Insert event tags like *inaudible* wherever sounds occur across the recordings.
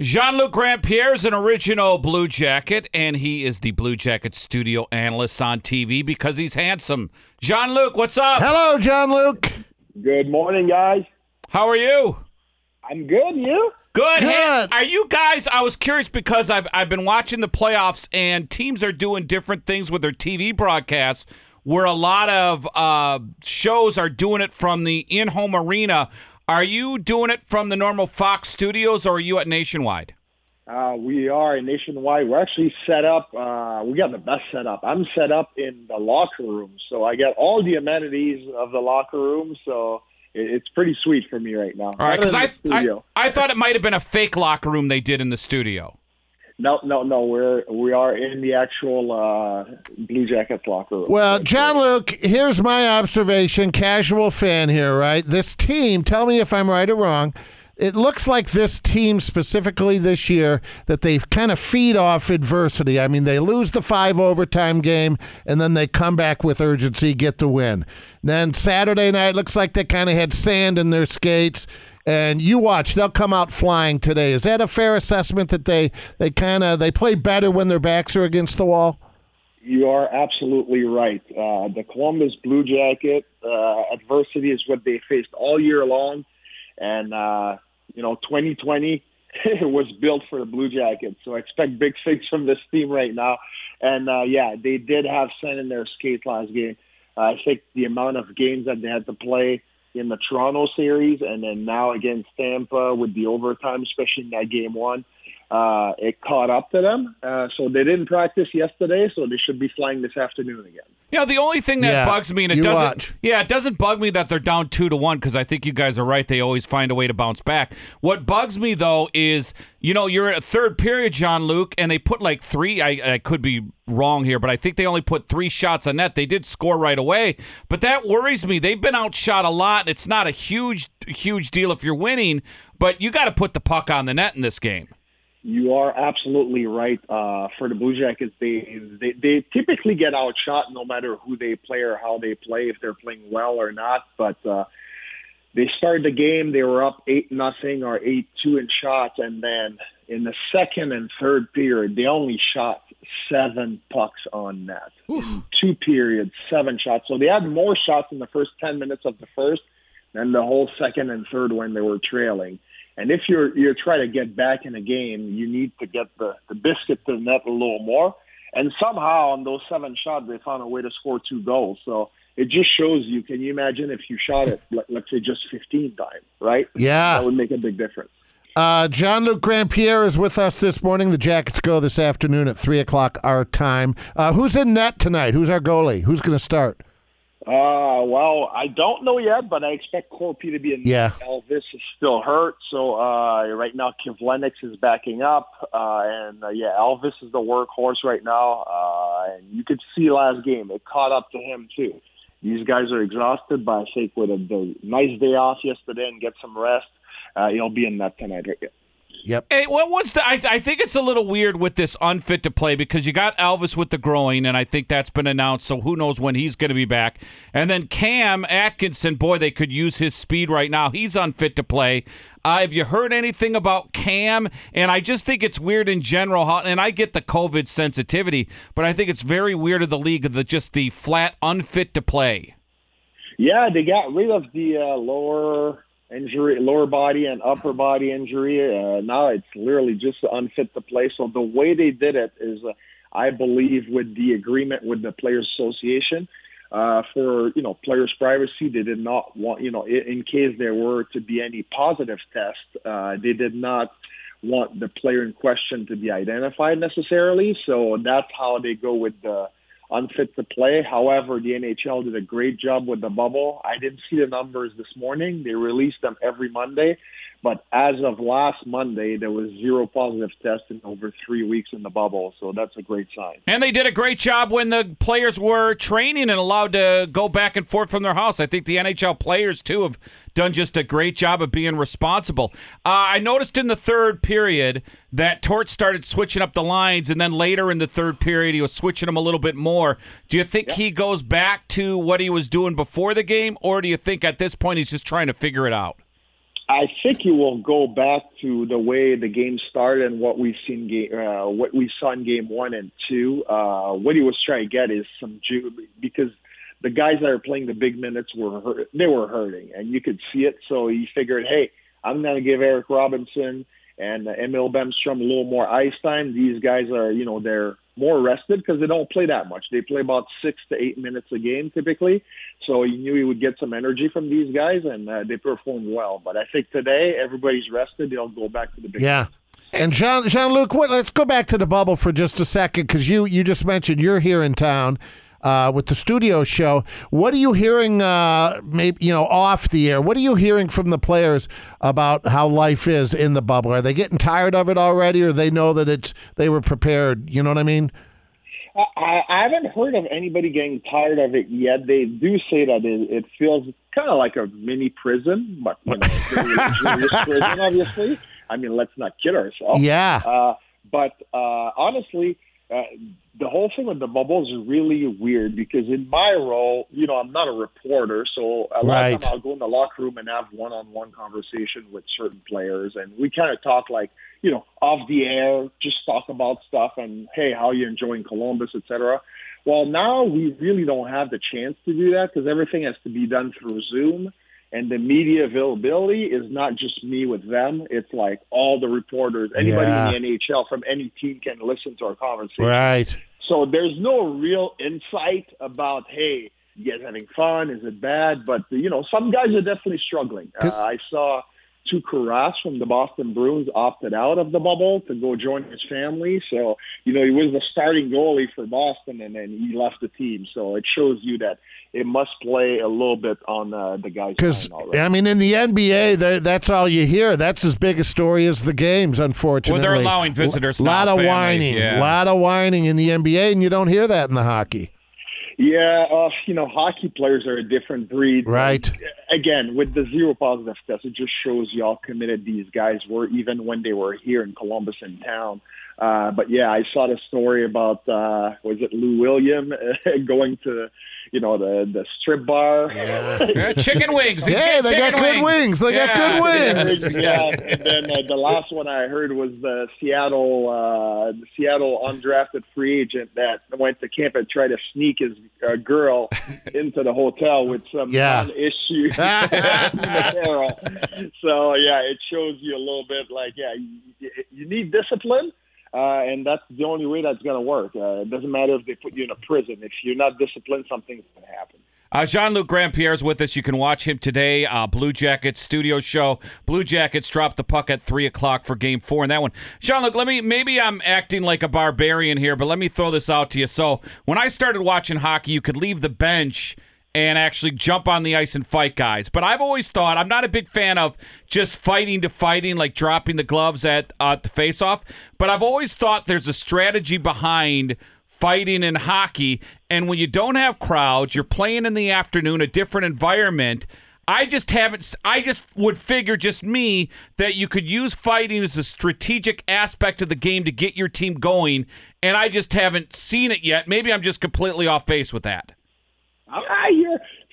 Jean Luc Grandpierre is an original Blue Jacket, and he is the Blue Jacket studio analyst on TV because he's handsome. Jean Luc, what's up? Hello, John Luke. Good morning, guys. How are you? I'm good. You? Good. Hey, Good. are you guys? I was curious because I've I've been watching the playoffs, and teams are doing different things with their TV broadcasts. Where a lot of uh, shows are doing it from the in-home arena. Are you doing it from the normal Fox studios, or are you at Nationwide? Uh, we are nationwide. We're actually set up. Uh, we got the best setup. I'm set up in the locker room, so I got all the amenities of the locker room. So it, it's pretty sweet for me right now. All right, because I, I. I thought it might have been a fake locker room they did in the studio. No, no, no. We're we are in the actual uh, Blue Jackets locker room. Well, John Luke, here's my observation, casual fan here, right? This team, tell me if I'm right or wrong. It looks like this team specifically this year that they kind of feed off adversity. I mean, they lose the five overtime game and then they come back with urgency, get the win. Then Saturday night looks like they kind of had sand in their skates. And you watch, they'll come out flying today. Is that a fair assessment that they they kind of they play better when their backs are against the wall? You are absolutely right. Uh, the Columbus Blue Jacket uh, adversity is what they faced all year long, and uh, you know, 2020 *laughs* was built for the Blue Jackets. So I expect big things from this team right now. And uh, yeah, they did have sand in their skates last game. I think the amount of games that they had to play in the Toronto series, and then now against Tampa with the overtime, especially in that game one. Uh, it caught up to them, uh, so they didn't practice yesterday, so they should be flying this afternoon again. Yeah, the only thing that Yeah, bugs me, and it doesn't, watch. yeah, it doesn't bug me that they're down two to one because I think you guys are right. They always find a way to bounce back. What bugs me though is, you know, you're at a third period, John Luke, and they put like three. I, I could be wrong here, but I think they only put three shots on net. They did score right away, but that worries me. They've been outshot a lot, and it's not a huge, huge deal if you're winning, but you got to put the puck on the net in this game. You are absolutely right. Uh, for the Blue Jackets, they, they they typically get outshot no matter who they play or how they play, if they're playing well or not. But uh, they started the game, they were up eight nothing or eight two in shots, and then in the second and third period, they only shot seven pucks on net. Two periods, seven shots. So they had more shots in the first ten minutes of the first than the whole second and third when they were trailing. And if you're you're trying to get back in the game, you need to get the, the biscuit to the net a little more. And somehow on those seven shots, they found a way to score two goals. So it just shows you. Can you imagine if you shot it, *laughs* let, let's say, just 15 times, right? Yeah. That would make a big difference. Uh, John Luc Grandpierre is with us this morning. The Jackets go this afternoon at 3 o'clock our time. Uh, who's in net tonight? Who's our goalie? Who's going to start? Uh, well, I don't know yet, but I expect Korpi to be in. Yeah. Elvis is still hurt, so uh, right now Kivlenieks is backing up, uh, and uh, yeah, Elvis is the workhorse right now, uh, and you could see last game it caught up to him too. These guys are exhausted, but I think with a, the nice day off yesterday and get some rest, uh, he'll be in that tonight. Yep. Hey, what what's the? I, I think it's a little weird with this unfit to play because you got Elvis with the groin, and I think that's been announced. So who knows when he's going to be back? And then Cam Atkinson, boy, they could use his speed right now. He's unfit to play. Uh, have you heard anything about Cam? And I just think it's weird in general. How, and I get the COVID sensitivity, but I think it's very weird of the league of the just the flat unfit to play. Yeah, they got rid of the uh, lower injury, lower body and upper body injury. Uh, now it's literally just unfit to play. So the way they did it is, uh, I believe, with the agreement with the Players Association. Uh, for you know players' privacy, they did not want you know in, in case there were to be any positive test, uh, they did not want the player in question to be identified necessarily. So that's how they go with the unfit to play. However, the NHL did a great job with the bubble. I didn't see the numbers this morning. They release them every Monday. But as of last Monday, there was zero positive tests in over three weeks in the bubble. So that's a great sign. And they did a great job when the players were training and allowed to go back and forth from their house. I think the NHL players, too, have done just a great job of being responsible. Uh, I noticed in the third period that Tort started switching up the lines, and then later in the third period, he was switching them a little bit more. Do you think he goes back to what he was doing before the game, or do you think at this point he's just trying to figure it out? I think you will go back to the way the game started and what we've seen uh, what we saw in game one and two. Uh, what he was trying to get is some ju- because the guys that are playing the big minutes were hurt, they were hurting and you could see it. So he figured, hey, I'm going to give Eric Robinson and uh, Emil Bemstrom a little more ice time. These guys are, you know, they're more rested because they don't play that much. They play about six to eight minutes a game typically. So he knew he would get some energy from these guys, and uh, they performed well. But I think today everybody's rested. They'll go back to the big. Yeah. And Jean Jean Luc. Let's go back to the bubble for just a second because you you just mentioned you're here in town. Uh, with the studio show, what are you hearing? Uh, maybe you know off the air. What are you hearing from the players about how life is in the bubble? Are they getting tired of it already, or they know that it's they were prepared? You know what I mean? I, I haven't heard of anybody getting tired of it yet. They do say that it, it feels kind of like a mini prison, but you know, *laughs* prison, obviously. I mean, let's not kid ourselves. Yeah. Uh, but uh, honestly, uh, the whole thing with the bubble is really weird because in my role, you know, I'm not a reporter, so a lot Right. of time I'll go in the locker room and have one-on-one conversation with certain players, and we kind of talk like, you know, off the air, just talk about stuff and hey, how you enjoying Columbus, etc. Well, now we really don't have the chance to do that because everything has to be done through Zoom. And the media availability is not just me with them. It's like all the reporters, anybody Yeah. in the NHL from any team can listen to our conversation. Right. So there's no real insight about, hey, you guys having fun? Is it bad? But you know, some guys are definitely struggling. Uh, I saw Tuukka Rask from the Boston Bruins opted out of the bubble to go join his family. So you know, he was the starting goalie for Boston, and then he left the team. So it shows you that it must play a little bit on uh, the guys' Because. I mean, in the NBA, that's all you hear. That's as big a story as the games. Unfortunately, Well, they're allowing visitors A lot of family, whining, yeah. lot of whining in the NBA, and you don't hear that in the hockey. Yeah, uh, you know, hockey players are a different breed. Right. Again, with the zero positive test, it just shows you how committed these guys were, even when they were here in Columbus in town. Uh, but yeah, I saw the story about uh, was it Lou William *laughs* going to, you know, the the strip bar. Yeah, *laughs* chicken wings. He's Yeah, they got chicken good wings. They got good wings. Yes, yeah, and then uh, the last one I heard was the Seattle, uh, the Seattle undrafted free agent that went to camp and tried to sneak his uh, girl into the hotel with some Yeah. issue. *laughs* so yeah, it shows you a little bit like yeah, you, you need discipline. Uh, and that's the only way that's going to work. Uh, it doesn't matter if they put you in a prison. If you're not disciplined, something's going to happen. Uh, Jean Luc Grandpierre is with us. You can watch him today. Uh, Blue Jackets studio show. Blue Jackets dropped the puck at three o'clock for Game Four in that one. Jean Luc, let me. Maybe I'm acting like a barbarian here, but let me throw this out to you. So when I started watching hockey, you could leave the bench and actually jump on the ice and fight guys. But I've always thought I'm not a big fan of just fighting to fighting, like dropping the gloves at uh, the face-off. But I've always thought there's a strategy behind fighting in hockey. And when you don't have crowds, you're playing in the afternoon, a different environment. I just haven't. I just would figure, just me, that you could use fighting as a strategic aspect of the game to get your team going. And I just haven't seen it yet. Maybe I'm just completely off base with that. Yeah.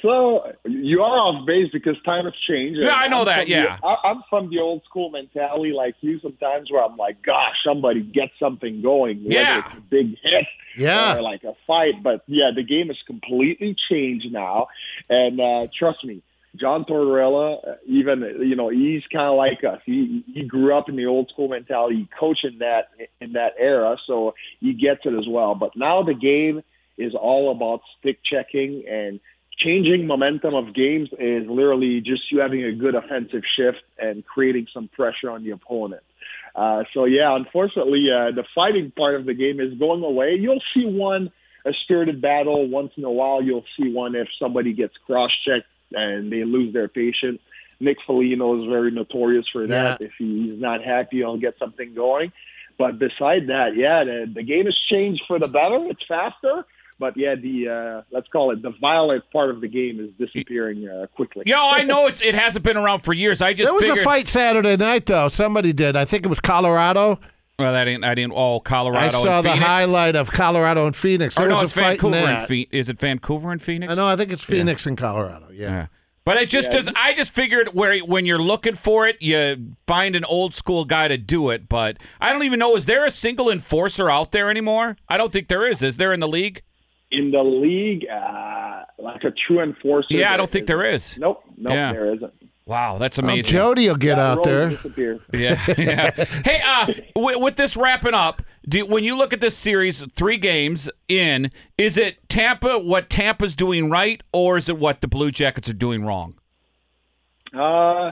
So you are off base because time has changed. Yeah, I know I'm that, from the- yeah. I, I'm from the old school mentality, like you. Sometimes where I'm like, gosh, somebody get something going. whether Yeah. it's a big hit, Yeah. or like a fight. But yeah, the game has completely changed now, and uh, trust me. John Tortorella, uh, even you know, he's kind of like us. He he grew up in the old school mentality. He coached in that in that era, so he gets it as well. But now the game is all about stick checking and changing momentum of games is literally just you having a good offensive shift and creating some pressure on the opponent. Uh, so yeah, unfortunately, uh, the fighting part of the game is going away. You'll see one a spirited battle once in a while. You'll see one if somebody gets cross-checked and they lose their patience. Nick Foligno is very notorious for that. If he's not happy, he'll get something going. But beside that, yeah, the, the game has changed for the better. It's faster. But yeah, the uh, let's call it the violent part of the game is disappearing uh, quickly. Yo, I know it's it hasn't been around for years. I just There was figured, a fight Saturday night, though. Somebody did. I think it was Colorado. Well, that ain't I didn't. Oh, Colorado. I saw and the Phoenix? highlight of Colorado and Phoenix. There Or no, was it's a fight in Vancouver and that. Is it Vancouver and Phoenix? I know. I think it's Phoenix and Colorado. Yeah. Yeah. But it just Yeah. does. I just figured where when you're looking for it, you find an old school guy to do it. But I don't even know. Is there a single enforcer out there anymore? I don't think there is. Is there in the league? In the league, uh, like a true enforcer. Yeah, I don't think there isn't. is. Nope, nope, Yeah. there isn't. Wow, that's Well, amazing. Jody will get That out there. *laughs* Yeah, yeah. *laughs* Hey, uh, with, with this wrapping up, do, when you look at this series, three games in, is it Tampa what Tampa's doing right, or is it what the Blue Jackets are doing wrong? Uh,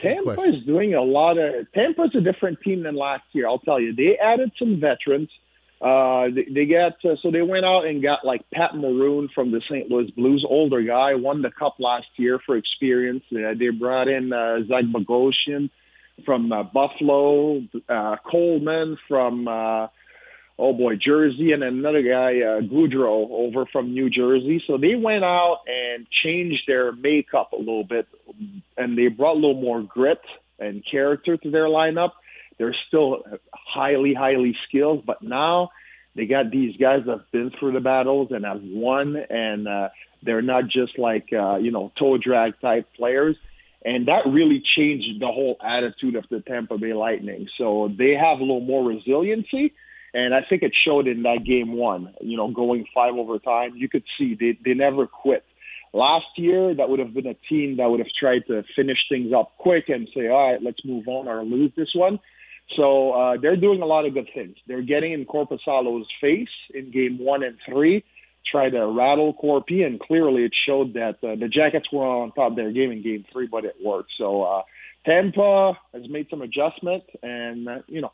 Tampa is doing a lot of. Tampa's a different team than last year. I'll tell you. They added some veterans. Uh, they, they got uh, so they went out and got like Pat Maroon from the St. Louis Blues, older guy, won the cup last year for experience. Uh, they brought in uh, Zach Bogosian from uh, Buffalo, uh, Coleman from uh, oh boy Jersey, and another guy uh, Goodrow over from New Jersey. So they went out and changed their makeup a little bit, and they brought a little more grit and character to their lineup. They're still highly, highly skilled, but now they got these guys that have been through the battles and have won, and uh, they're not just like uh, you know toe drag type players. And that really changed the whole attitude of the Tampa Bay Lightning. So they have a little more resiliency, and I think it showed in that game one. You know, going five overtime, you could see they they never quit. Last year, that would have been a team that would have tried to finish things up quick and say, all right, let's move on or lose this one. So uh, they're doing a lot of good things. They're getting in Korpisalo's face in game one and three, try to rattle Korpi, and clearly it showed that uh, the Jackets were on top of their game in game three, but it worked. So uh, Tampa has made some adjustment, and uh, you know,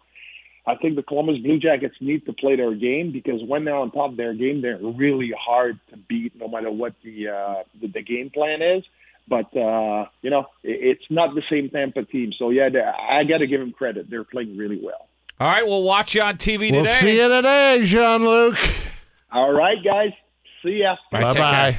I think the Columbus Blue Jackets need to play their game because when they're on top of their game, they're really hard to beat, no matter what the uh, the, the game plan is. But uh, you know, it's not the same Tampa team. So yeah, I got to give them credit. They're playing really well. All right, we'll watch you on TV today. We'll today. see you today, Jean Luc. All right, guys. See ya. All right, Bye take care. bye.